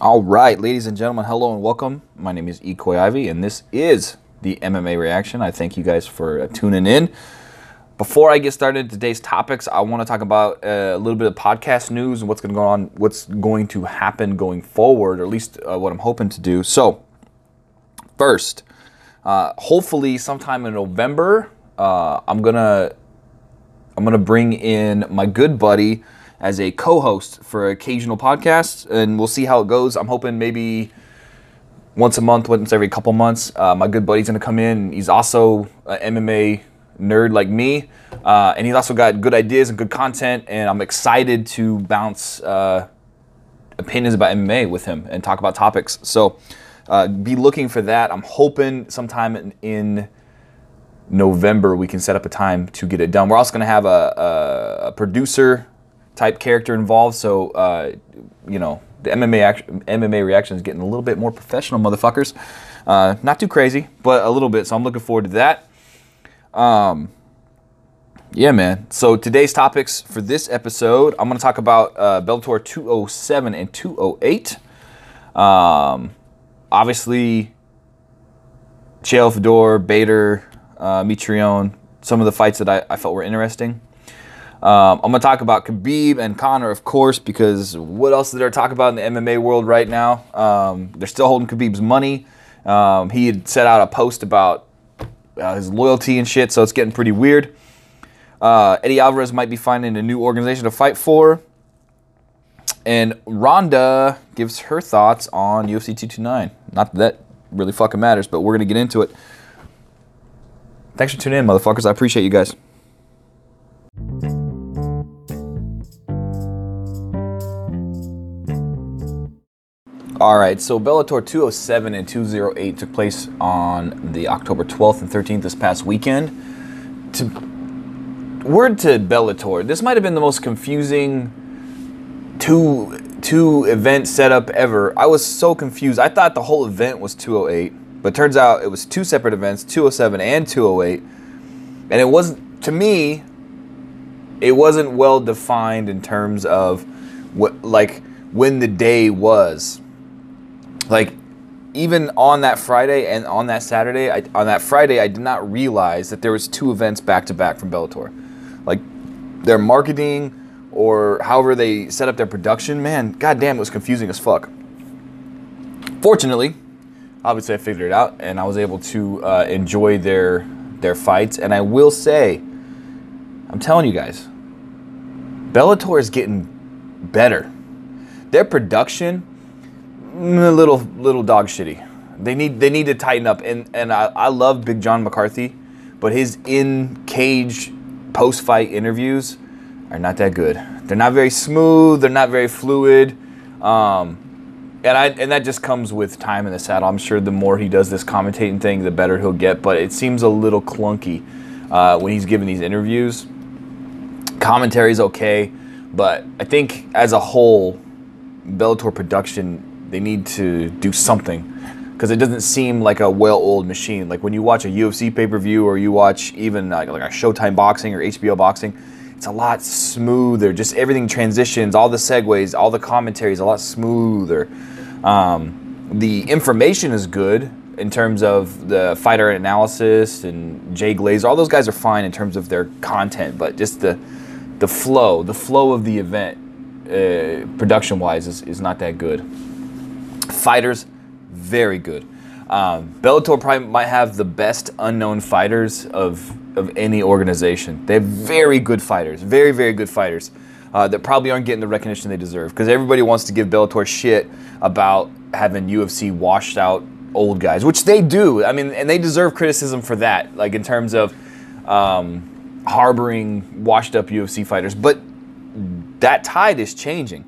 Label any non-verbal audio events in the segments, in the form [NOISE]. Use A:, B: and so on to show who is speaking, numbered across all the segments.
A: All right, ladies and gentlemen, hello and welcome. My name is Ekoi Ivy, and this is the MMA reaction. I thank you guys for uh, tuning in. Before I get started today's topics, I want to talk about uh, a little bit of podcast news and what's going to go on, what's going to happen going forward, or at least uh, what I'm hoping to do. So, first, uh, hopefully, sometime in November, uh, I'm gonna I'm gonna bring in my good buddy as a co-host for occasional podcasts, and we'll see how it goes. I'm hoping maybe once a month, once every couple months. Uh, my good buddy's gonna come in. He's also an MMA nerd like me, uh, and he's also got good ideas and good content. And I'm excited to bounce uh, opinions about MMA with him and talk about topics. So uh, be looking for that. I'm hoping sometime in, in November we can set up a time to get it done. We're also gonna have a, a, a producer type character involved. So, uh, you know, the MMA action, MMA reaction is getting a little bit more professional, motherfuckers. Uh, not too crazy, but a little bit. So I'm looking forward to that. Um, yeah, man. So today's topics for this episode, I'm going to talk about uh, Bellator 207 and 208. Um, obviously, Chael Fedor, Bader, uh, Mitrione, some of the fights that I, I felt were interesting. Um, I'm gonna talk about Khabib and Conor, of course, because what else is there to talk about in the MMA world right now? Um, they're still holding Khabib's money. Um, he had set out a post about uh, his loyalty and shit, so it's getting pretty weird. Uh, Eddie Alvarez might be finding a new organization to fight for. And Ronda gives her thoughts on UFC 229. Not that, that really fucking matters, but we're gonna get into it. Thanks for tuning in, motherfuckers. I appreciate you guys. All right, so Bellator 207 and 208 took place on the October 12th and 13th this past weekend. To word to Bellator, this might have been the most confusing two two event setup ever. I was so confused. I thought the whole event was 208, but turns out it was two separate events, 207 and 208. And it wasn't to me it wasn't well defined in terms of what like when the day was like even on that Friday and on that Saturday, I, on that Friday, I did not realize that there was two events back to back from Bellator. Like their marketing or however they set up their production, man, goddamn, it was confusing as fuck. Fortunately, obviously, I figured it out and I was able to uh, enjoy their their fights. And I will say, I'm telling you guys, Bellator is getting better. Their production little little dog shitty. They need they need to tighten up. And and I, I love Big John McCarthy, but his in cage post fight interviews are not that good. They're not very smooth. They're not very fluid. Um, and I and that just comes with time in the saddle. I'm sure the more he does this commentating thing, the better he'll get. But it seems a little clunky uh, when he's giving these interviews. Commentary is okay, but I think as a whole, Bellator production they need to do something because it doesn't seem like a well-oiled machine. Like when you watch a UFC pay-per-view or you watch even like, like a Showtime boxing or HBO boxing, it's a lot smoother. Just everything transitions, all the segues, all the commentaries, a lot smoother. Um, the information is good in terms of the fighter analysis and Jay Glazer. All those guys are fine in terms of their content, but just the the flow, the flow of the event, uh, production-wise, is, is not that good. Fighters, very good. Um, Bellator probably might have the best unknown fighters of of any organization. They have very good fighters, very very good fighters uh, that probably aren't getting the recognition they deserve because everybody wants to give Bellator shit about having UFC washed out old guys, which they do. I mean, and they deserve criticism for that, like in terms of um, harboring washed up UFC fighters. But that tide is changing.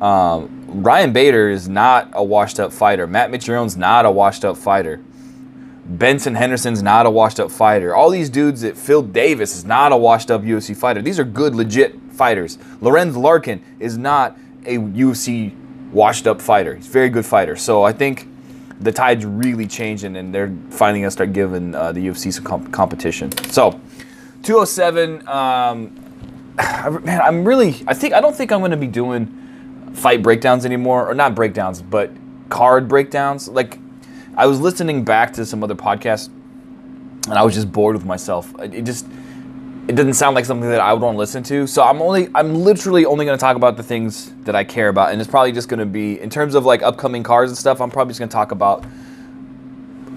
A: Um, Ryan Bader is not a washed up fighter. Matt Mitrione's not a washed up fighter. Benson Henderson's not a washed up fighter. All these dudes that Phil Davis is not a washed up UFC fighter. These are good, legit fighters. Lorenz Larkin is not a UFC washed up fighter. He's a very good fighter. So I think the tide's really changing and they're finally going to start giving uh, the UFC some comp- competition. So 207, um, [SIGHS] man, I'm really, I think, I don't think I'm going to be doing fight breakdowns anymore, or not breakdowns, but card breakdowns. Like, I was listening back to some other podcasts, and I was just bored with myself. It just it doesn't sound like something that I would want to listen to. So I'm only I'm literally only going to talk about the things that I care about, and it's probably just going to be in terms of like upcoming cards and stuff. I'm probably just going to talk about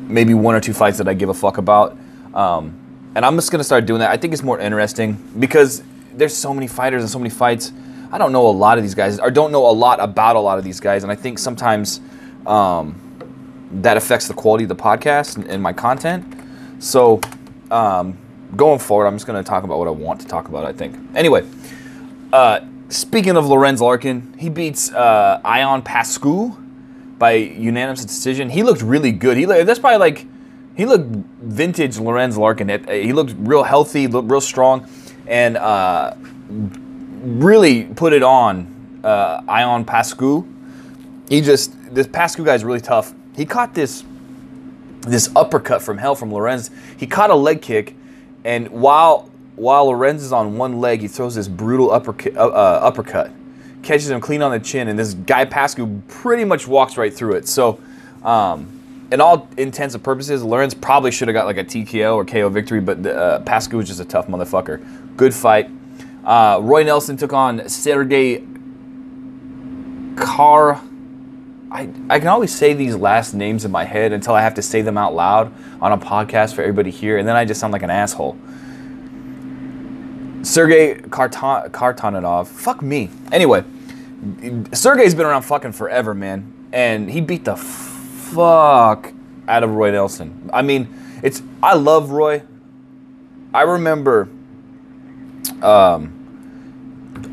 A: maybe one or two fights that I give a fuck about. Um, and I'm just going to start doing that. I think it's more interesting because there's so many fighters and so many fights. I don't know a lot of these guys, or don't know a lot about a lot of these guys, and I think sometimes um, that affects the quality of the podcast and, and my content. So um, going forward, I'm just going to talk about what I want to talk about. I think. Anyway, uh, speaking of Lorenz Larkin, he beats uh, Ion Pascu by unanimous decision. He looked really good. He that's probably like he looked vintage Lorenz Larkin. He looked real healthy, looked real strong and uh, really put it on uh, Ion Pascu. He just this Pascu guy's really tough. He caught this this uppercut from hell from Lorenz. He caught a leg kick, and while while Lorenz is on one leg, he throws this brutal uppercut, uh, uh, uppercut, catches him clean on the chin, and this guy Pascu pretty much walks right through it. So. Um, in all intents and purposes, Lorenz probably should have got like a TKO or KO victory, but uh, Pascu was just a tough motherfucker. Good fight. Uh, Roy Nelson took on Sergey Kar. I, I can always say these last names in my head until I have to say them out loud on a podcast for everybody here, and then I just sound like an asshole. Sergey Kartanov. Fuck me. Anyway, Sergey's been around fucking forever, man. And he beat the fuck out of Roy Nelson. I mean, it's I love Roy. I remember um,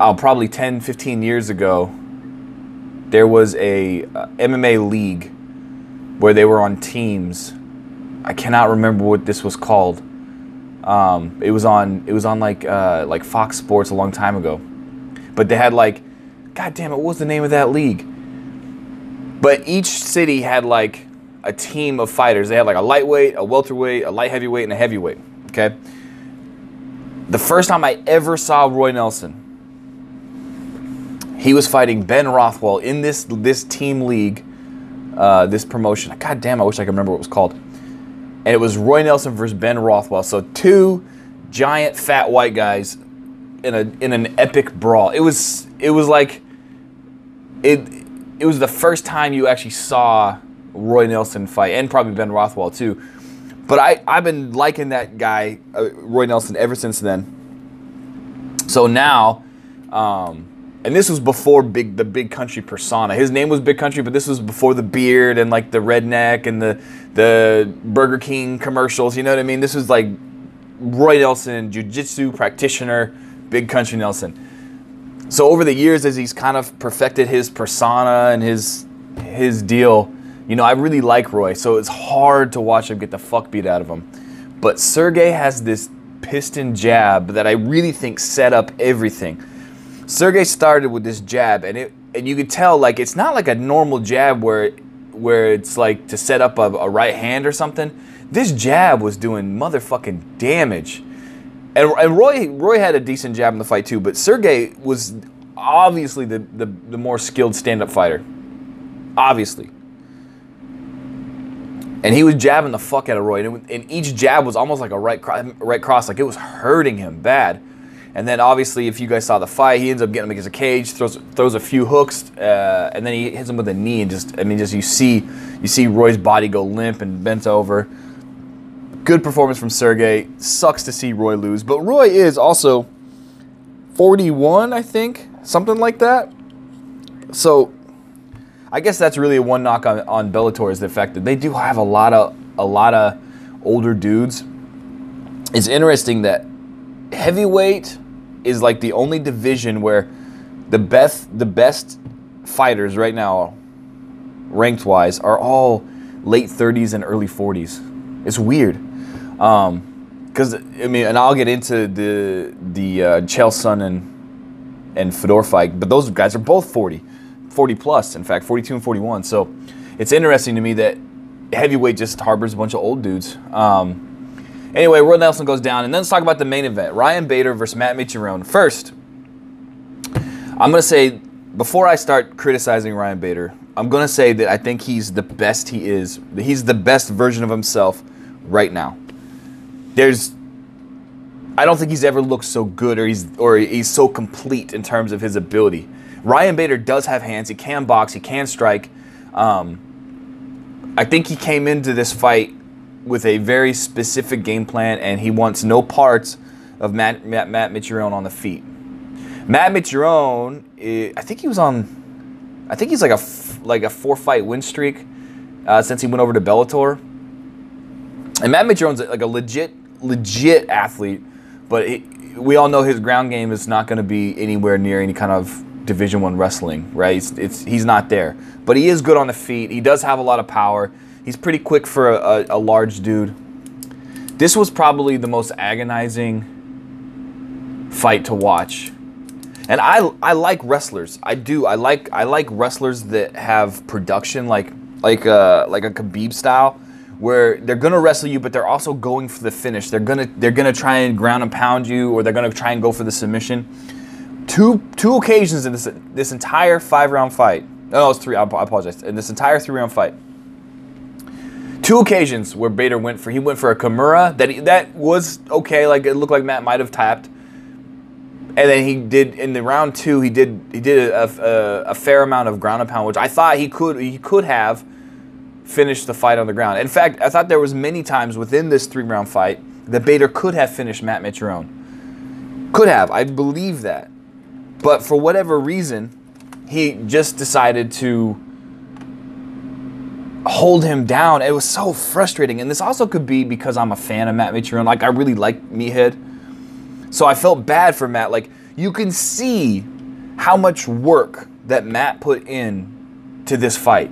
A: oh, probably 10, 15 years ago, there was a uh, MMA league where they were on teams. I cannot remember what this was called. Um, it was on it was on like uh, like Fox Sports a long time ago, but they had like, God damn it, what was the name of that league? But each city had like a team of fighters. They had like a lightweight, a welterweight, a light heavyweight, and a heavyweight. Okay. The first time I ever saw Roy Nelson, he was fighting Ben Rothwell in this this team league, uh, this promotion. God damn, I wish I could remember what it was called. And it was Roy Nelson versus Ben Rothwell. So two giant fat white guys in a in an epic brawl. It was it was like it it was the first time you actually saw Roy Nelson fight, and probably Ben Rothwell too. But I, I've been liking that guy, uh, Roy Nelson, ever since then. So now, um, and this was before big the big country persona. His name was Big Country, but this was before the beard and like the redneck and the the Burger King commercials. You know what I mean? This was like Roy Nelson, jiu-jitsu practitioner, Big Country Nelson. So over the years, as he's kind of perfected his persona and his his deal, you know, I really like Roy, so it's hard to watch him get the fuck beat out of him. But Sergey has this piston jab that I really think set up everything. Sergey started with this jab, and it and you could tell like it's not like a normal jab where where it's like to set up a, a right hand or something. This jab was doing motherfucking damage. And, and Roy Roy had a decent jab in the fight too, but Sergey was obviously the, the, the more skilled stand-up fighter. Obviously and he was jabbing the fuck out of Roy, and, and each jab was almost like a right cro- right cross, like it was hurting him bad. And then obviously, if you guys saw the fight, he ends up getting him against a cage, throws throws a few hooks, uh, and then he hits him with a knee, and just I mean, just you see you see Roy's body go limp and bent over. Good performance from Sergey. Sucks to see Roy lose, but Roy is also 41, I think, something like that. So I guess that's really a one knock on, on Bellator is the fact that they do have a lot of a lot of older dudes. It's interesting that heavyweight is like the only division where the best the best fighters right now, ranked wise, are all late 30s and early 40s. It's weird. because um, I mean, and I'll get into the the uh, Chael and and Fedor fight, but those guys are both 40. 40 plus, in fact, 42 and 41. So it's interesting to me that heavyweight just harbors a bunch of old dudes. Um, anyway, Roy Nelson goes down, and then let's talk about the main event: Ryan Bader versus Matt Mitrione. First, I'm gonna say before I start criticizing Ryan Bader, I'm gonna say that I think he's the best he is. He's the best version of himself right now. There's I don't think he's ever looked so good or he's or he's so complete in terms of his ability. Ryan Bader does have hands. He can box. He can strike. Um, I think he came into this fight with a very specific game plan, and he wants no parts of Matt Matt, Matt Mitrione on the feet. Matt Mitrione, eh, I think he was on, I think he's like a like a four fight win streak uh, since he went over to Bellator. And Matt Mitrione's like a legit legit athlete, but we all know his ground game is not going to be anywhere near any kind of Division One wrestling, right? It's, it's, he's not there, but he is good on the feet. He does have a lot of power. He's pretty quick for a, a, a large dude. This was probably the most agonizing fight to watch. And I, I like wrestlers. I do. I like I like wrestlers that have production like like a like a Khabib style where they're gonna wrestle you, but they're also going for the finish. They're gonna they're gonna try and ground and pound you, or they're gonna try and go for the submission. Two two occasions in this this entire five round fight. No, it's three. I apologize. In this entire three round fight, two occasions where Bader went for he went for a Kimura that he, that was okay. Like it looked like Matt might have tapped, and then he did in the round two. He did he did a, a, a fair amount of ground and pound, which I thought he could he could have finished the fight on the ground. In fact, I thought there was many times within this three-round fight that Bader could have finished Matt Mitrione. Could have. I believe that. But for whatever reason, he just decided to hold him down. It was so frustrating. And this also could be because I'm a fan of Matt Mitrione. Like I really like Meathead. So I felt bad for Matt. Like you can see how much work that Matt put in to this fight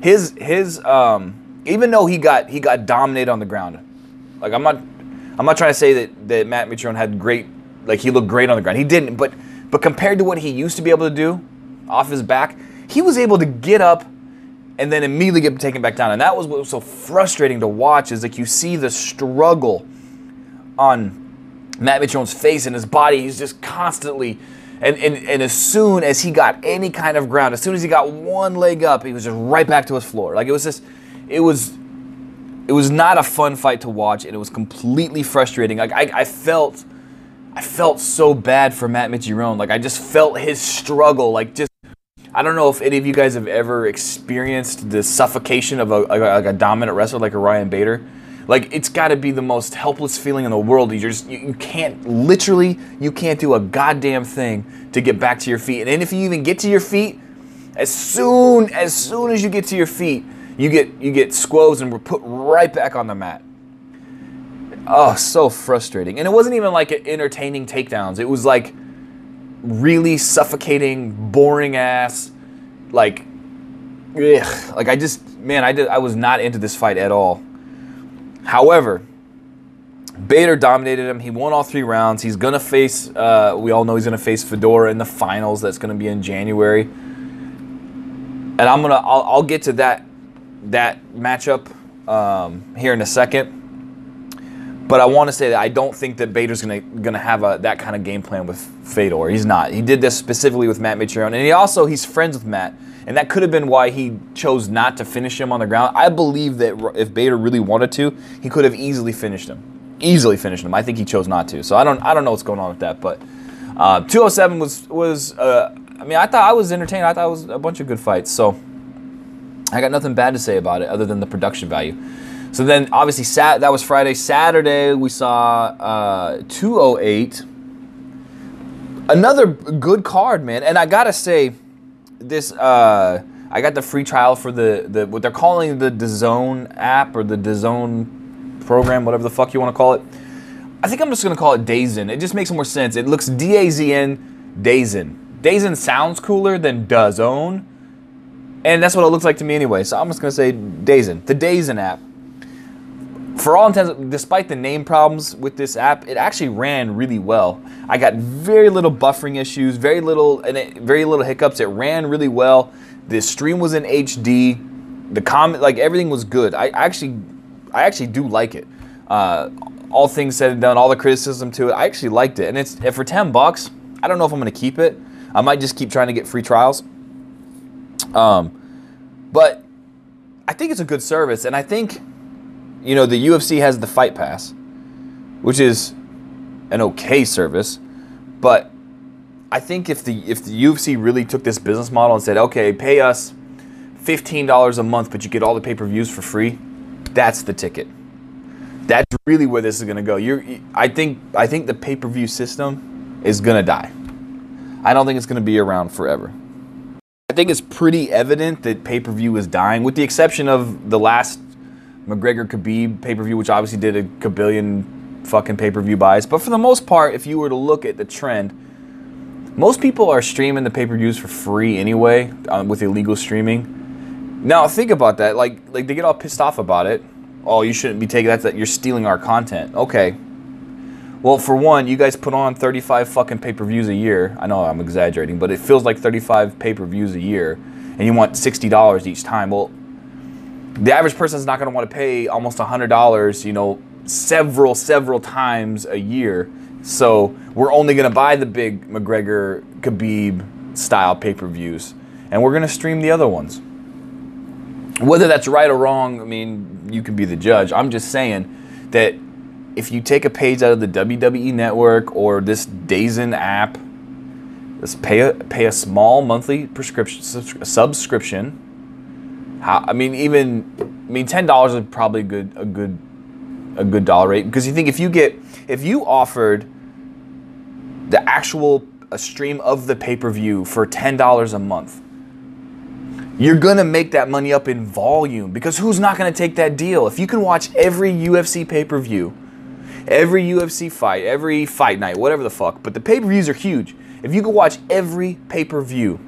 A: his his um, even though he got he got dominated on the ground, like I'm not I'm not trying to say that that Matt Mitrione had great like he looked great on the ground. He didn't, but but compared to what he used to be able to do off his back, he was able to get up and then immediately get taken back down. And that was what was so frustrating to watch is like you see the struggle on Matt Mitrione's face and his body. He's just constantly and, and, and as soon as he got any kind of ground, as soon as he got one leg up, he was just right back to his floor. Like it was just, it was, it was not a fun fight to watch, and it was completely frustrating. Like I, I felt, I felt so bad for Matt Mitrione. Like I just felt his struggle. Like just, I don't know if any of you guys have ever experienced the suffocation of a, like a dominant wrestler like a Ryan Bader like it's got to be the most helpless feeling in the world. You just you, you can't literally you can't do a goddamn thing to get back to your feet. And if you even get to your feet, as soon as soon as you get to your feet, you get you get squoze and we're put right back on the mat. Oh, so frustrating. And it wasn't even like entertaining takedowns. It was like really suffocating, boring ass, like, ugh. Like I just, man, I did, I was not into this fight at all. However, Bader dominated him. He won all three rounds. He's gonna face. Uh, we all know he's gonna face Fedor in the finals. That's gonna be in January. And I'm gonna. I'll, I'll get to that that matchup um, here in a second. But I want to say that I don't think that Bader's gonna gonna have a that kind of game plan with Fedor. He's not. He did this specifically with Matt Mitrione, and he also he's friends with Matt and that could have been why he chose not to finish him on the ground. I believe that if Bader really wanted to, he could have easily finished him, easily finished him. I think he chose not to. So I don't, I don't know what's going on with that. But uh, 207 was was. Uh, I mean, I thought I was entertained. I thought it was a bunch of good fights. So I got nothing bad to say about it other than the production value. So then, obviously, sat that was Friday. Saturday we saw uh, 208. Another good card, man. And I gotta say this uh, I got the free trial for the, the what they're calling the DAZN app or the DAZN program, whatever the fuck you want to call it. I think I'm just gonna call it DAZN. It just makes more sense. It looks D A Z N DAZN. DAZN sounds cooler than DAZN, and that's what it looks like to me anyway. So I'm just gonna say DAZN, the DAZN app for all intents, despite the name problems with this app, it actually ran really well. I got very little buffering issues, very little, and it, very little hiccups. It ran really well. The stream was in HD. The comment, like everything was good. I actually, I actually do like it. Uh, all things said and done, all the criticism to it, I actually liked it. And it's for ten bucks. I don't know if I'm gonna keep it, I might just keep trying to get free trials. Um, but I think it's a good service, and I think you know the UFC has the Fight Pass, which is an okay service, but I think if the if the UFC really took this business model and said, okay, pay us fifteen dollars a month, but you get all the pay per views for free, that's the ticket. That's really where this is going to go. You're, I think I think the pay per view system is going to die. I don't think it's going to be around forever. I think it's pretty evident that pay per view is dying, with the exception of the last McGregor Khabib pay per view, which obviously did a kabillion fucking pay per view buys. But for the most part, if you were to look at the trend, most people are streaming the pay per views for free anyway um, with illegal streaming. Now think about that. Like, like they get all pissed off about it. Oh, you shouldn't be taking that. That you're stealing our content. Okay. Well, for one, you guys put on 35 fucking pay per views a year. I know I'm exaggerating, but it feels like 35 pay per views a year, and you want $60 each time. Well, the average person is not going to want to pay almost $100, you know, several, several times a year. So we're only going to buy the big McGregor Khabib style pay per views, and we're going to stream the other ones. Whether that's right or wrong, I mean, you can be the judge. I'm just saying that if you take a page out of the WWE network or this DAZN app, just pay a, pay a small monthly prescription subscription how, I mean, even I mean, ten dollars is probably a good a good a good dollar rate because you think if you get if you offered the actual a stream of the pay per view for ten dollars a month, you're gonna make that money up in volume because who's not gonna take that deal? If you can watch every UFC pay per view, every UFC fight, every fight night, whatever the fuck, but the pay per views are huge. If you can watch every pay per view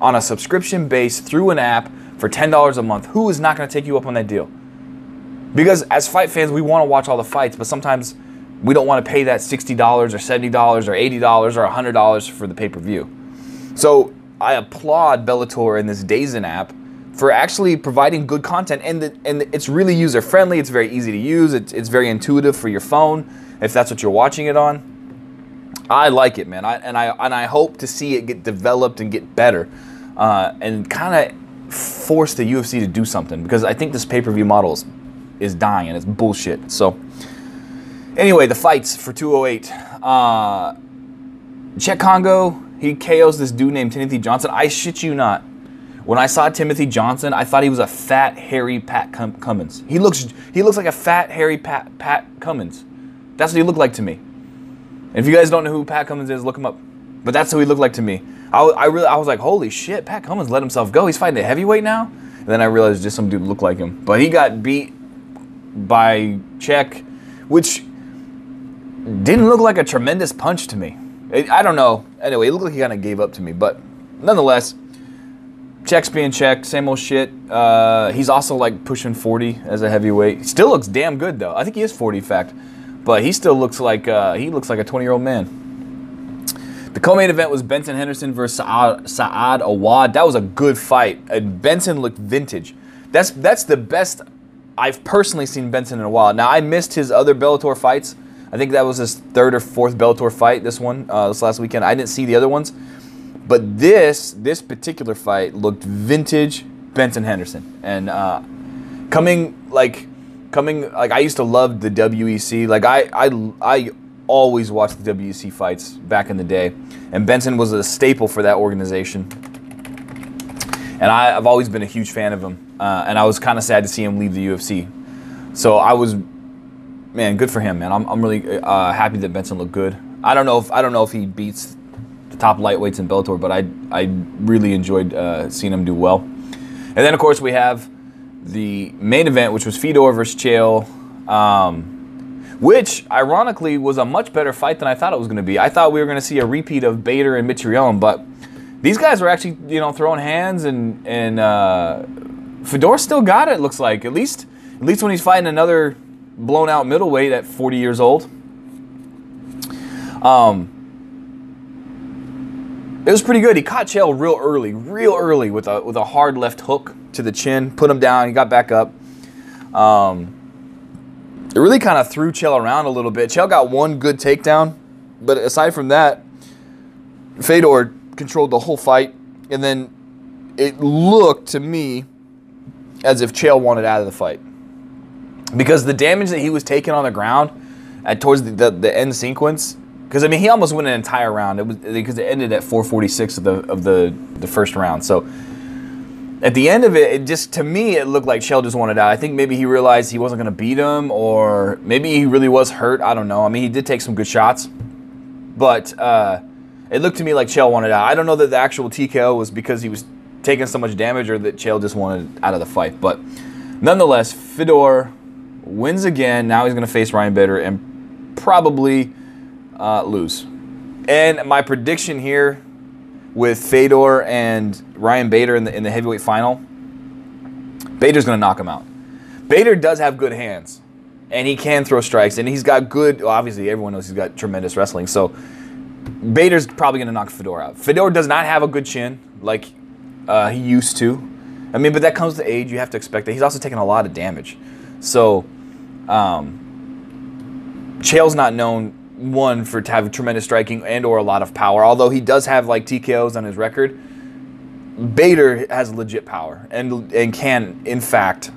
A: on a subscription base through an app for $10 a month, who is not going to take you up on that deal? Because as fight fans, we want to watch all the fights, but sometimes we don't want to pay that $60 or $70 or $80 or $100 for the pay per view. So I applaud Bellator and this DAZN app for actually providing good content, and, the, and it's really user friendly. It's very easy to use. It's, it's very intuitive for your phone if that's what you're watching it on. I like it, man, I, and I and I hope to see it get developed and get better, uh, and kind of force the UFC to do something because I think this pay per view model is, is dying it's bullshit. So, anyway, the fights for 208. Uh, Cheick Kongo, he KOs this dude named Timothy Johnson. I shit you not. When I saw Timothy Johnson, I thought he was a fat, hairy Pat Cum- Cummins. He looks he looks like a fat, hairy Pat Pat Cummins. That's what he looked like to me. And if you guys don't know who Pat Cummins is, look him up. But that's who he looked like to me. I, I really I was like, holy shit, Pat Cummins let himself go. He's fighting a heavyweight now. And then I realized just some dude looked like him. But he got beat by Cheick, which didn't look like a tremendous punch to me. It, I don't know. Anyway, it looked like he kind of gave up to me. But nonetheless, Cheick's being Cheick, same old shit. Uh, he's also like pushing 40 as a heavyweight. He still looks damn good though. I think he is 40, fact, but he still looks like uh, he looks like a 20 year old man. The co-main event was Benson Henderson versus Saad, Saad Awad. That was a good fight. And Benson looked vintage. That's that's the best I've personally seen Benson in a while. Now I missed his other Bellator fights. I think that was his third or fourth Bellator fight. This one, uh, this last weekend. I didn't see the other ones, but this this particular fight looked vintage Benson Henderson. And uh, coming like coming like I used to love the WEC. Like I I I always watched the WEC fights back in the day, and Benson was a staple for that organization. And I, have always been a huge fan of him, uh, and I was kind of sad to see him leave the UFC. So I was, man, good for him, man. I'm, I'm really uh, happy that Benson looked good. I don't know if I don't know if he beats the top lightweights in Bellator, but I I really enjoyed uh, seeing him do well. And then of course we have the main event, which was Fedor versus Chael. Um, which ironically was a much better fight than I thought it was going to be. I thought we were going to see a repeat of Bader and Mitrione, but these guys were actually you know throwing hands and and uh, Fedor still got it. Looks like at least at least when he's fighting another blown out middleweight at 40 years old. Um, it was pretty good. He caught Chael real early, real early with a with a hard left hook to the chin, put him down. He got back up. Um, it really kind of threw Chael around a little bit. Chael got one good takedown, but aside from that, Fedor controlled the whole fight, and then it looked to me as if Chael wanted out of the fight because the damage that he was taking on the ground at towards the, the, the end sequence. Because I mean, he almost went an entire round. It was because it ended at 4:46 of the of the the first round. So at the end of it, it just to me it looked like Chael just wanted out. I think maybe he realized he wasn't going to beat him, or maybe he really was hurt. I don't know. I mean, he did take some good shots, but uh, it looked to me like Chael wanted out. I don't know that the actual TKO was because he was taking so much damage, or that Chael just wanted out of the fight. But nonetheless, Fedor wins again. Now he's going to face Ryan Bader and probably uh, lose. And my prediction here with Fedor and Ryan Bader in the in the heavyweight final, Bader's going to knock him out. Bader does have good hands, and he can throw strikes, and he's got good. Well, obviously, everyone knows he's got tremendous wrestling. So Bader's probably going to knock Fedor out. Fedor does not have a good chin like uh, he used to. I mean, but that comes with age. You have to expect that. He's also taking a lot of damage. So, um, Chael's not known one for to have tremendous striking and or a lot of power. Although he does have like TKOs on his record, Bader has legit power and and can in fact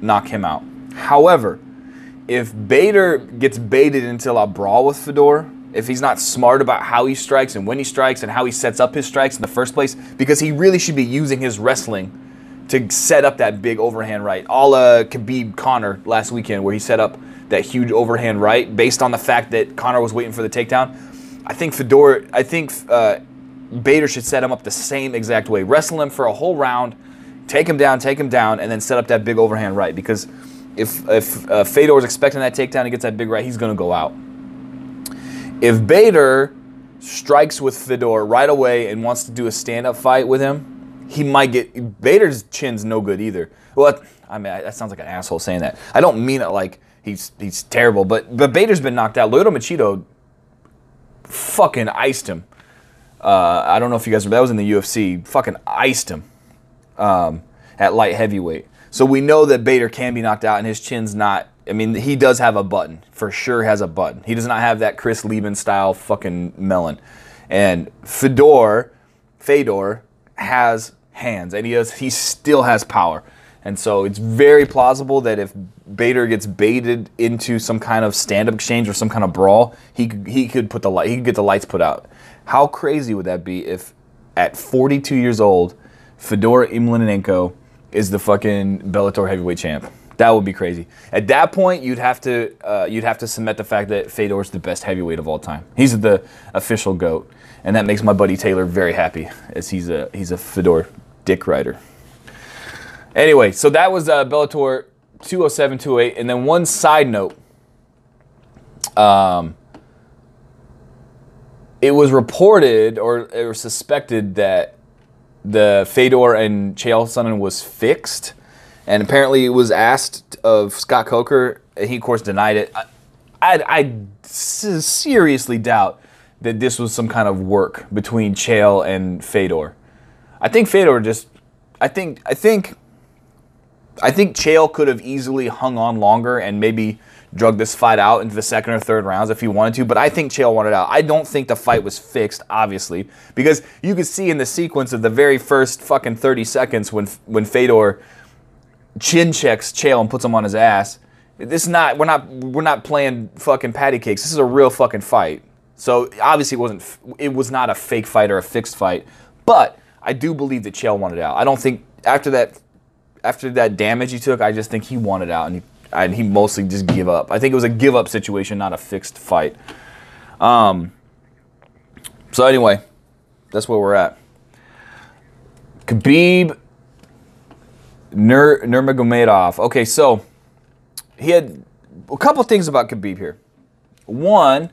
A: knock him out. However, if Bader gets baited into a brawl with Fedor, if he's not smart about how he strikes and when he strikes and how he sets up his strikes in the first place, because he really should be using his wrestling to set up that big overhand right. All uh, Khabib Conor last weekend, where he set up that huge overhand right based on the fact that Conor was waiting for the takedown. I think Fedor, I think uh, Bader should set him up the same exact way. Wrestle him for a whole round, take him down, take him down, and then set up that big overhand right. Because if if uh, Fedor is expecting that takedown, he gets that big right, he's going to go out. If Bader strikes with Fedor right away and wants to do a stand-up fight with him, he might get Bader's chin's no good either. Well, I mean that sounds like an asshole saying that. I don't mean it like he's he's terrible, but but Bader's been knocked out. Lyoto Machida fucking iced him. Uh, I don't know if you guys remember that was in the UFC. Fucking iced him um, at light heavyweight. So we know that Bader can be knocked out, and his chin's not I mean, he does have a button. For sure has a button. He does not have that Chris Leben style fucking melon. And Fedor, Fedor has hands and he does. he still has power. And so it's very plausible that if Bader gets baited into some kind of stand-up exchange or some kind of brawl, he he could put the light he could get the lights put out. How crazy would that be if at 42 years old, Fedor Emelianenko is the fucking Bellator heavyweight champ? That would be crazy. At that point, you'd have to uh, you'd have to cement the fact that Fedor's the best heavyweight of all time. He's the official goat, and that makes my buddy Taylor very happy, as he's a he's a Fedor dick rider. Anyway, so that was uh, Bellator 207, 208, and then one side note. Um, it was reported or, or suspected that the Fedor and Chael Sonnen was fixed and apparently it was asked of Scott Coker. And he, of course, denied it. I, I, I seriously doubt that this was some kind of work between Chael and Fedor. I think Fedor just, I think, I think, I think Chael could have easily hung on longer and maybe drug this fight out into the second or third rounds if he wanted to. But I think Chael wanted out. I don't think the fight was fixed, obviously, because you could see in the sequence of the very first fucking 30 seconds when when Fedor chin checks Chael and puts him on his ass. This is not we're not we're not playing fucking patty cakes. This is a real fucking fight. So obviously it wasn't it was not a fake fight or a fixed fight. But I do believe that Chael wanted out. I don't think after that after that damage he took, I just think he wanted out and he and he mostly just give up. I think it was a give up situation, not a fixed fight. Um. So anyway, that's where we're at. Khabib Nur Nurmagomedov. Okay, so he had a couple things about Khabib here. One,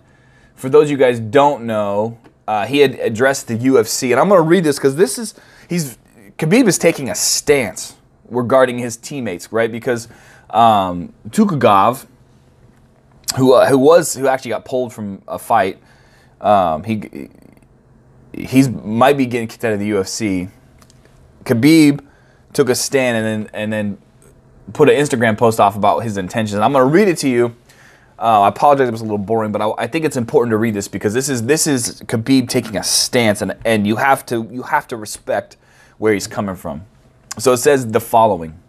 A: for those of you guys don't know, uh, he had addressed the UFC, and I'm going to read this because this is he's Khabib is taking a stance regarding his teammates, right? Because um, Tukhugov, who uh, who was who actually got pulled from a fight, um, he he's might be getting kicked out of the UFC. Khabib took a stand and then and then put an Instagram post off about his intentions. I'm going to read it to you Uh, I apologize, it was a little boring, but I, I, think it's important to read this because this is this is Khabib taking a stance, and and you have to you have to respect where he's coming from. So it says the following.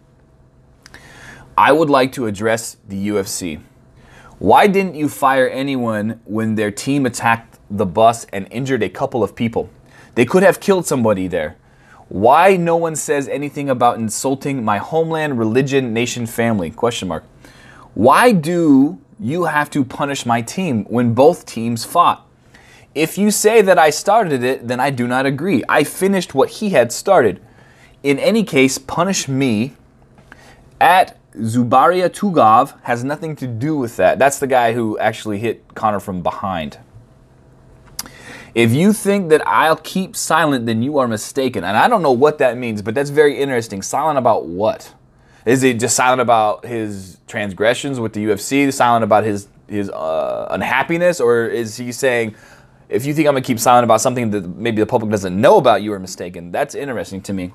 A: I would like to address the UFC. Why didn't you fire anyone when their team attacked the bus and injured a couple of people? They could have killed somebody there. Why no one says anything about insulting my homeland, religion, nation, family? Question mark. Why do you have to punish my team when both teams fought? If you say that I started it, then I do not agree. I finished what he had started. In any case, punish me at Zubaira Tugov has nothing to do with that. That's the guy who actually hit Conor from behind. If you think that I'll keep silent, then you are mistaken. And I don't know what that means, but that's very interesting. Silent about what? Is he just silent about his transgressions with the UFC? Silent about his his uh, unhappiness, or is he saying, if you think I'm gonna keep silent about something that maybe the public doesn't know about, you are mistaken? That's interesting to me.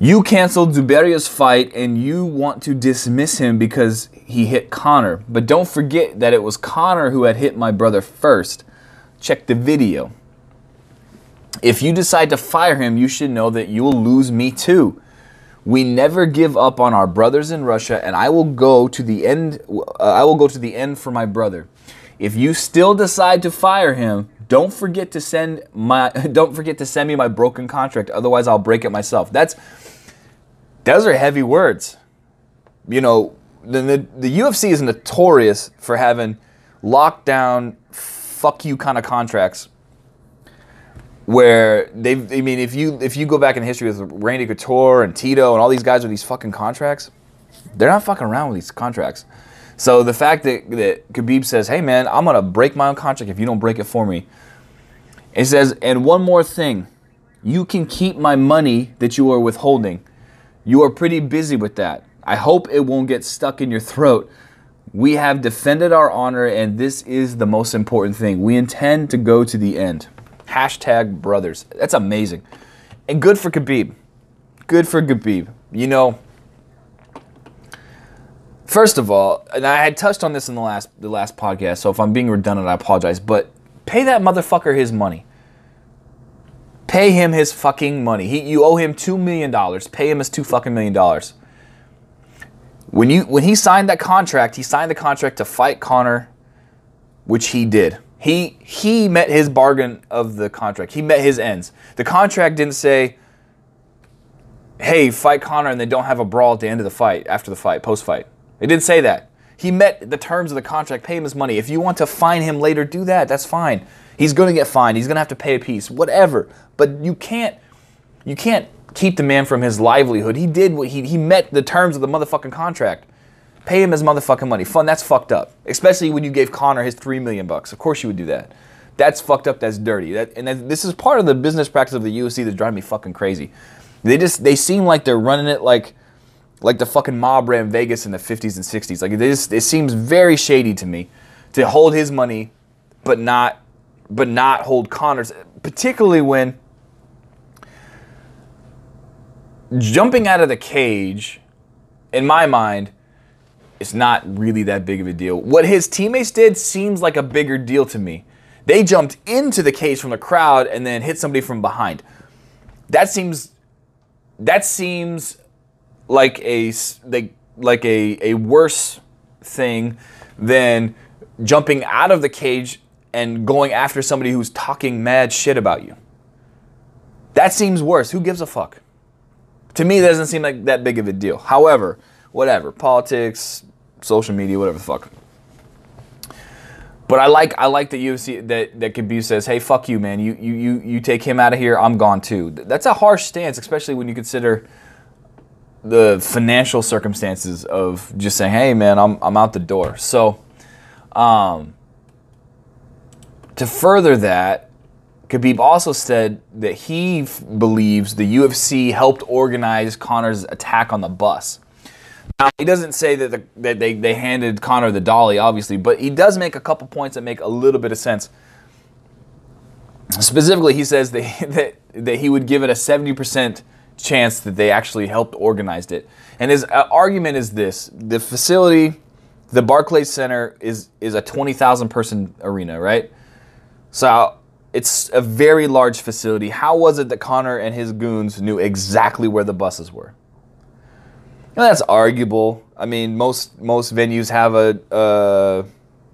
A: You canceled Zubaira's fight and you want to dismiss him because he hit Conor. But don't forget that it was Conor who had hit my brother first. Check the video. If you decide to fire him, you should know that you will lose me too. We never give up on our brothers in Russia, and I will go to the end. Uh, I will go to the end for my brother. If you still decide to fire him, don't forget to send my. [LAUGHS] Don't forget to send me my broken contract. Otherwise, I'll break it myself. That's. Those are heavy words. You know, the the, the UFC is notorious for having lockdown fuck you kind of contracts where they've I mean if you if you go back in history with Randy Couture and Tito and all these guys with these fucking contracts, they're not fucking around with these contracts. So the fact that, that Khabib says, hey man, I'm gonna break my own contract if you don't break it for me. It says, and one more thing, you can keep my money that you are withholding. You are pretty busy with that. I hope it won't get stuck in your throat we have defended our honor, and this is the most important thing. We intend to go to the end. Hashtag brothers. That's amazing. And good for Khabib. Good for Khabib. You know, first of all, and I had touched on this in the last the last podcast, so if I'm being redundant, I apologize. But pay that motherfucker his money. Pay him his fucking money. He, you owe him two million dollars. Pay him his two fucking million dollars. When you when he signed that contract, he signed the contract to fight Conor, which he did. He he met his bargain of the contract. He met his ends. The contract didn't say, "Hey, fight Conor," and then don't have a brawl at the end of the fight, after the fight, post fight. It didn't say that. He met the terms of the contract. Pay him his money. If you want to fine him later, do that. That's fine. He's going to get fined. He's going to have to pay a piece, whatever. But you can't you can't keep the man from his livelihood. He did what he he met the terms of the motherfucking contract. Pay him his motherfucking money. Fun, that's fucked up. Especially when you gave Conor his three million bucks. Of course you would do that. That's fucked up. That's dirty. That, and that, this is part of the business practice of the UFC that's driving me fucking crazy. They just they seem like they're running it like like the fucking mob ran Vegas in the 50s and 60s. Like this, it seems very shady to me to hold his money, but not but not hold Conor's, particularly when jumping out of the cage, in my mind, it's not really that big of a deal. What his teammates did seems like a bigger deal to me. They jumped into the cage from the crowd and then hit somebody from behind. That seems that seems like a like like a, a worse thing than jumping out of the cage and going after somebody who's talking mad shit about you. That seems worse. Who gives a fuck? To me, that doesn't seem like that big of a deal. However, whatever, politics, social media, whatever the fuck. But I like I like that UFC that that Khabib says, "Hey, fuck you, man. You you you you take him out of here. I'm gone too." That's a harsh stance, especially when you consider the financial circumstances of just saying, "Hey, man, I'm I'm out the door." So, um, to further that, Khabib also said that he f- believes the UFC helped organize Conor's attack on the bus. Now, he doesn't say that, the, that they, they handed Connor the dolly, obviously, but he does make a couple points that make a little bit of sense. Specifically, he says that, [LAUGHS] that, that he would give it a 70% chance that they actually helped organize it. And his uh, argument is this the facility the Barclays Center is is a 20,000 person arena, right? So it's a very large facility. How was it that Conor and his goons knew exactly where the buses were? Now, that's arguable. I mean, most most venues have a, a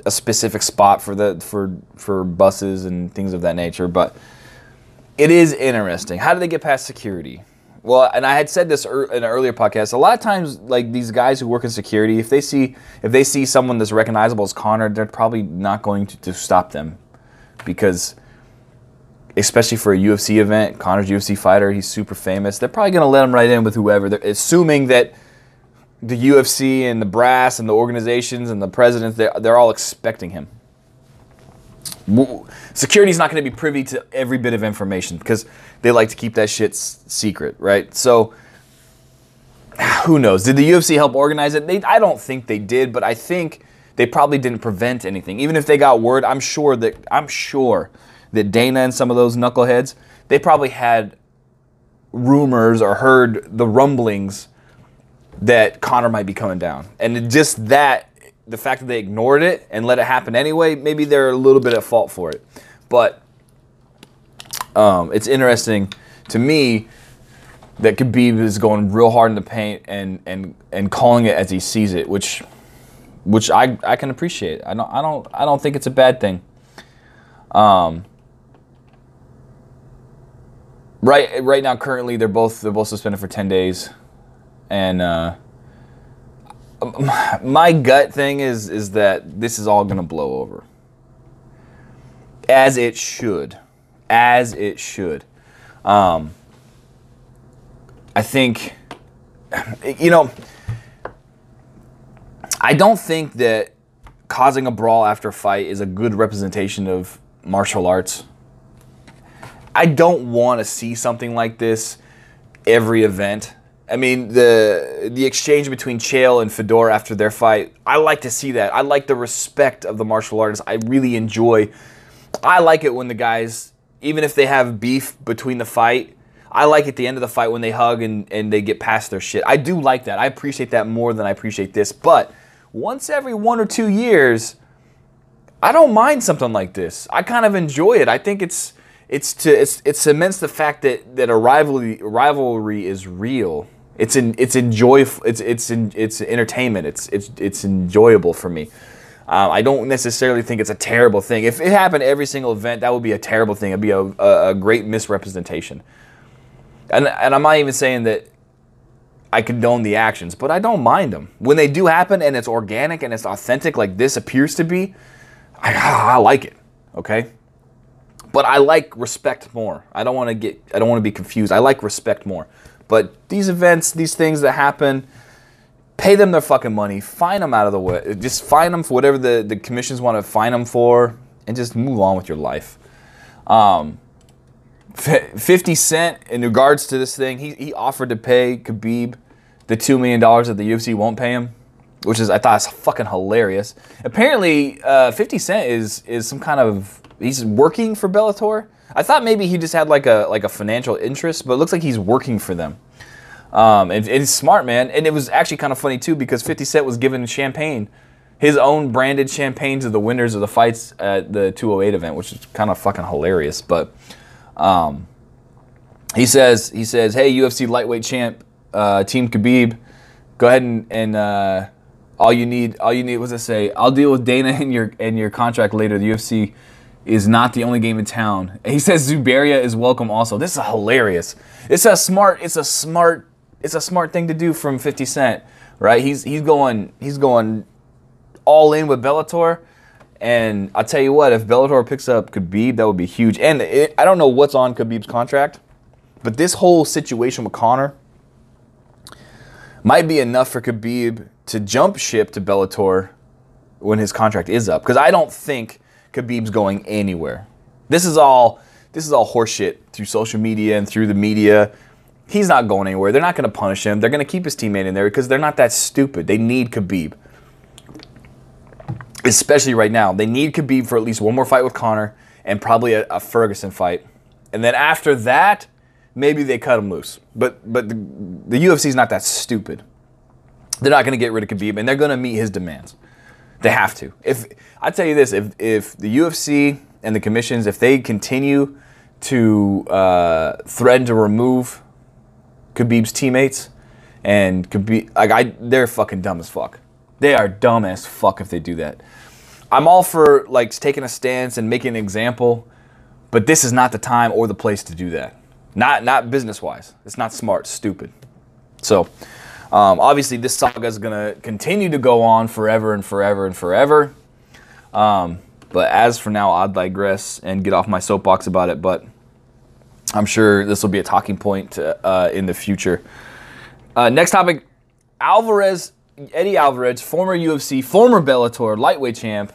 A: a specific spot for the for for buses and things of that nature, but it is interesting. How do they get past security? Well, and I had said this in an earlier podcast. A lot of times, like these guys who work in security, if they see if they see someone that's recognizable as Conor, they're probably not going to, to stop them because, especially for a UFC event, Conor's UFC fighter, he's super famous. They're probably going to let him right in with whoever. They're assuming that the UFC and the brass and the organizations and the presidents, they're, they're all expecting him. Security is not going to be privy to every bit of information because they like to keep that shit secret, right? So who knows? Did the UFC help organize it? They, I don't think they did, but I think they probably didn't prevent anything. Even if they got word, I'm sure that I'm sure that Dana and some of those knuckleheads, they probably had rumors or heard the rumblings that Conor might be coming down. And just that the fact that they ignored it and let it happen anyway, maybe they're a little bit at fault for it. But um, it's interesting to me that Khabib is going real hard in the paint and and and calling it as he sees it, which which I, I can appreciate. I don't I don't I don't think it's a bad thing. Um, right right now currently they're both they're both suspended for 10 days and uh, my gut thing is is that this is all going to blow over. As it should. As it should. Um, i think you know i don't think that causing a brawl after a fight is a good representation of martial arts. I don't want to see something like this every event I mean the the exchange between Chael and Fedor after their fight. I like to see that. I like the respect of the martial artists. I really enjoy. I like it when the guys, even if they have beef between the fight, I like at the end of the fight when they hug and, and they get past their shit. I do like that. I appreciate that more than I appreciate this. But once every one or two years, I don't mind something like this. I kind of enjoy it. I think it's it's to it's, it cements the fact that that a rivalry rivalry is real it's in, it's enjoyable. It's it's in, it's entertainment. It's it's it's enjoyable for me. Um, I don't necessarily think it's a terrible thing. If it happened every single event, that would be a terrible thing. It'd be a, a, a great misrepresentation. And and I'm not even saying that I condone the actions, but I don't mind them when they do happen and it's organic and it's authentic, like this appears to be. I, I like it. Okay. But I like respect more. I don't want to get. I don't want to be confused. I like respect more. But these events, these things that happen, pay them their fucking money, fine them out of the way, just fine them for whatever the, the commissions want to fine them for, and just move on with your life. Um, 50 Cent, in regards to this thing, he, he offered to pay Khabib the $2 million that the UFC won't pay him, which is, I thought, is fucking hilarious. Apparently, uh, 50 Cent is, is some kind of, he's working for Bellator. I thought maybe he just had like a like a financial interest, but it looks like he's working for them. Um, and, and he's smart, man. And it was actually kind of funny too because 50 Cent was given champagne, his own branded champagne to the winners of the fights at the 208 event, which is kind of fucking hilarious. But um, he says he says, "Hey, UFC lightweight champ, uh, Team Khabib, go ahead and, and uh, all you need, all you need was to say, I'll deal with Dana [LAUGHS] and your and your contract later. The UFC." Is not the only game in town. He says Zubaira is welcome also. This is hilarious. It's a smart. It's a smart. It's a smart thing to do from 50 Cent, right? He's he's going he's going all in with Bellator, and I'll tell you what, if Bellator picks up Khabib, that would be huge. And it, I don't know what's on Khabib's contract, but this whole situation with Conor might be enough for Khabib to jump ship to Bellator when his contract is up. Because I don't think Khabib's going anywhere. This is all this is all horseshit through social media and through the media. He's not going anywhere. They're not going to punish him. They're going to keep his teammate in there because they're not that stupid. They need Khabib. Especially right now. They need Khabib for at least one more fight with Conor and probably a, a Ferguson fight. And then after that, maybe they cut him loose. But but the, the UFC is not that stupid. They're not going to get rid of Khabib and they're going to meet his demands. They have to. If I tell you this, if if the UFC and the commissions, if they continue to uh, threaten to remove Khabib's teammates and Khabib, like I, they're fucking dumb as fuck. They are dumb as fuck if they do that. I'm all for like taking a stance and making an example, but this is not the time or the place to do that. Not not business wise. It's not smart. Stupid. So. Um, obviously, this saga is going to continue to go on forever and forever and forever. Um, but as for now, I'll digress and get off my soapbox about it. But I'm sure this will be a talking point uh, in the future. Uh, next topic Alvarez, Eddie Alvarez, former UFC, former Bellator lightweight champ,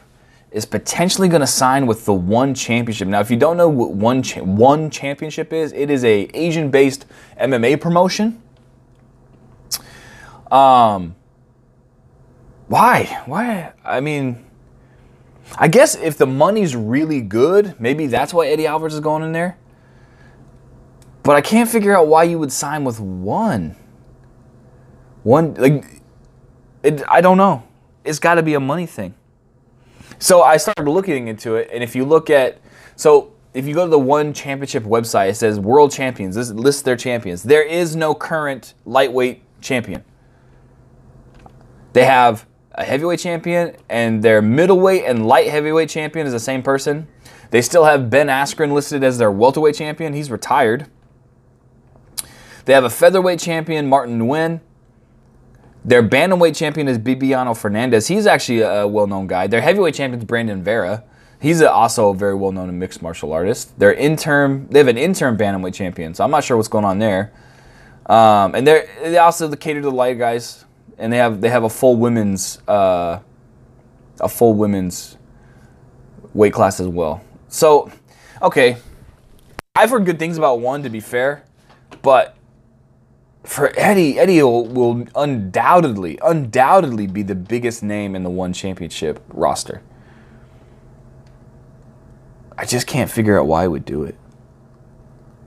A: is potentially going to sign with the One Championship. Now, if you don't know what One cha- One Championship is, it is a Asian-based MMA promotion. Um, why? Why? I mean, I guess if the money's really good, maybe that's why Eddie Alvarez is going in there. But I can't figure out why you would sign with one. One like it, I don't know. It's got to be a money thing. So I started looking into it, and if you look at so if you go to the one championship website, it says world champions. This lists their champions. There is no current lightweight champion. They have a heavyweight champion, and their middleweight and light heavyweight champion is the same person. They still have Ben Askren listed as their welterweight champion. He's retired. They have a featherweight champion, Martin Nguyen. Their bantamweight champion is Bibiano Fernandes. He's actually a well-known guy. Their heavyweight champion is Brandon Vera. He's also a very well-known mixed martial artist. Their interim, they have an interim bantamweight champion, so I'm not sure what's going on there. Um, and they also cater to the light guys and they have they have a full women's uh, a full women's weight class as well. So, okay, I've heard good things about one to be fair, but for Eddie, Eddie will, will undoubtedly, undoubtedly be the biggest name in the one championship roster. I just can't figure out why he would do it.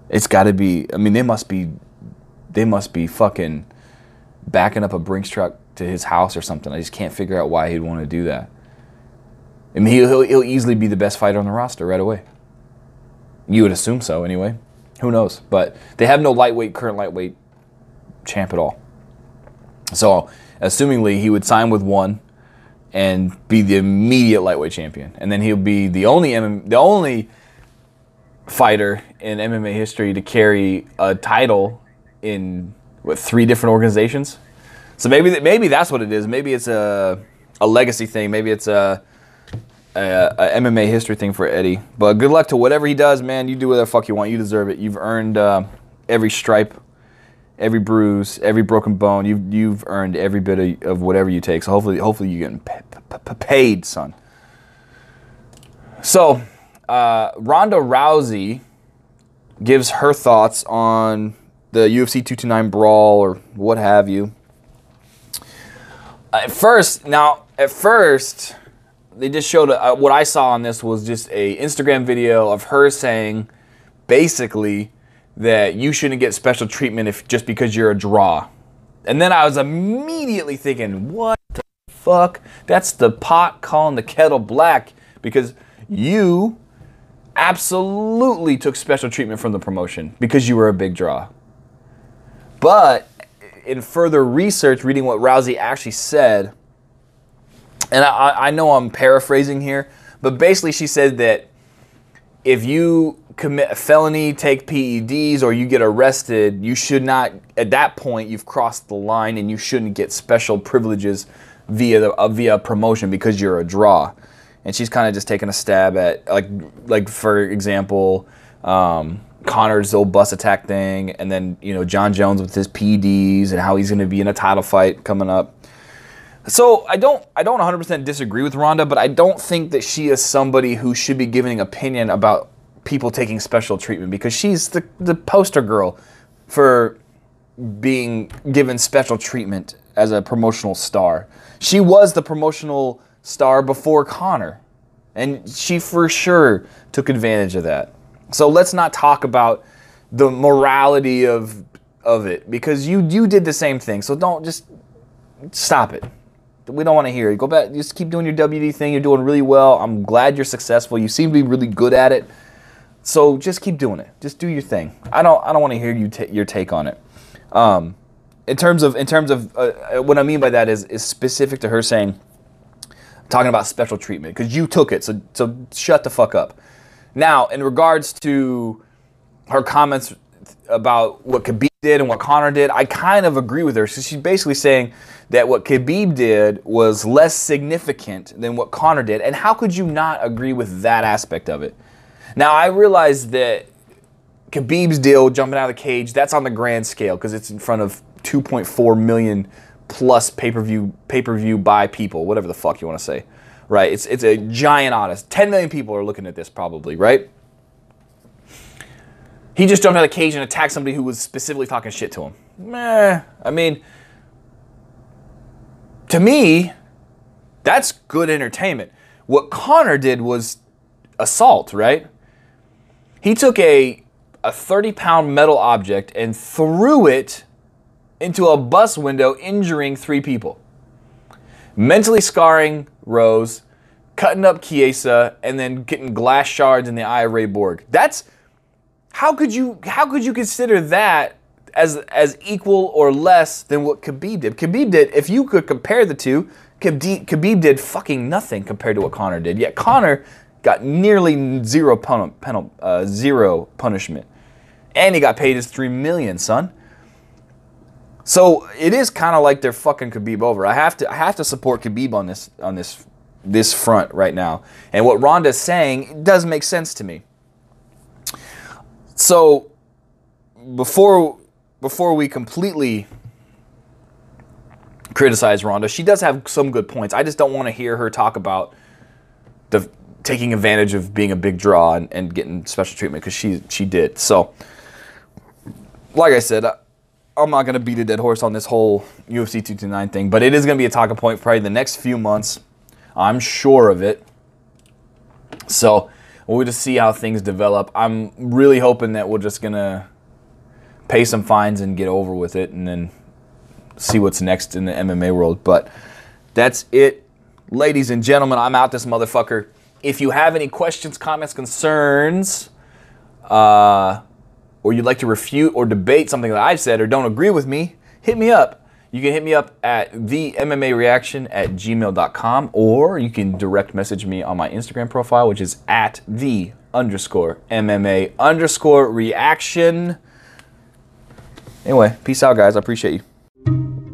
A: It's got to be. I mean, they must be, they must be fucking backing up a Brinks truck to his house or something. I just can't figure out why he'd want to do that. I mean, he'll, he'll easily be the best fighter on the roster right away. You would assume so, anyway. Who knows? But they have no lightweight, current lightweight champ at all. So, assumingly, he would sign with one and be the immediate lightweight champion, and then he'll be the only MM, the only fighter in MMA history to carry a title in what three different organizations. So maybe maybe that's what it is. Maybe it's a a legacy thing. Maybe it's a, a, a MMA history thing for Eddie. But good luck to whatever he does, man. You do whatever fuck you want. You deserve it. You've earned uh, every stripe, every bruise, every broken bone. You've you've earned every bit of, of whatever you take. So hopefully hopefully you're getting paid, son. So uh, Ronda Rousey gives her thoughts on the UFC 229 brawl or what have you. At first, now at first, they just showed uh, what I saw on this was just a Instagram video of her saying, basically, that you shouldn't get special treatment if just because you're a draw. And then I was immediately thinking, what the fuck? That's the pot calling the kettle black because you absolutely took special treatment from the promotion because you were a big draw. But in further research, reading what Rousey actually said, and I, I know I'm paraphrasing here, but basically she said that if you commit a felony, take PEDs, or you get arrested, you should not, at that point, you've crossed the line and you shouldn't get special privileges via the, uh, via promotion because you're a draw. And she's kind of just taking a stab at, like, like for example, um, Conor's old bus attack thing, and then you know Jon Jones with his PEDs and how he's going to be in a title fight coming up. So I don't I don't 100% disagree with Ronda, but I don't think that she is somebody who should be giving opinion about people taking special treatment because she's the the poster girl for being given special treatment as a promotional star. She was the promotional star before Conor, and she for sure took advantage of that. So let's not talk about the morality of of it because you you did the same thing. So don't just stop it. We don't want to hear it. Go back. Just keep doing your WWE thing. You're doing really well. I'm glad you're successful. You seem to be really good at it. So just keep doing it. Just do your thing. I don't. I don't want to hear you ta- your take on it. Um, in terms of in terms of uh, uh, what I mean by that is is specific to her saying, talking about special treatment because you took it. So so shut the fuck up. Now, in regards to her comments about what Khabib did and what Conor did, I kind of agree with her. So she's basically saying that what Khabib did was less significant than what Conor did. And how could you not agree with that aspect of it? Now, I realize that Khabib's deal, jumping out of the cage, that's on the grand scale because it's in front of 2.4 million plus pay-per-view pay-per-view buy people, whatever the fuck you want to say. Right? It's it's a giant honest. 10 million people are looking at this probably, right? He just jumped out of the cage and attacked somebody who was specifically talking shit to him. Meh. I mean, to me, that's good entertainment. What Conor did was assault, right? He took a a 30 pound metal object and threw it into a bus window, injuring three people. Mentally scarring Rose, cutting up Chiesa, and then getting glass shards in the eye of Ray Borg. That's how could you how could you consider that as as equal or less than what Khabib did? Khabib did, if you could compare the two, Khabib, Khabib did fucking nothing compared to what Conor did. Yet Conor got nearly zero pun, uh, zero punishment, and he got paid his three million, son. So it is kind of like they're fucking Khabib over. I have to I have to support Khabib on this on this this front right now. And what Ronda's saying does make sense to me. So before before we completely criticize Ronda, she does have some good points. I just don't want to hear her talk about the taking advantage of being a big draw and, and getting special treatment because she she did. So, like I said, I'm not gonna beat a dead horse on this whole UFC 229 thing, but it is gonna be a talking point probably the next few months. I'm sure of it. So we'll just see how things develop. I'm really hoping that we're just gonna pay some fines and get over with it, and then see what's next in the MMA world. But that's it, ladies and gentlemen. I'm out this motherfucker. If you have any questions, comments, concerns, uh, or you'd like to refute or debate something that I've said or don't agree with me, hit me up. You can hit me up at the MMA reaction at gmail.com or you can direct message me on my Instagram profile, which is at the underscore MMA underscore reaction. Anyway, peace out, guys. I appreciate you.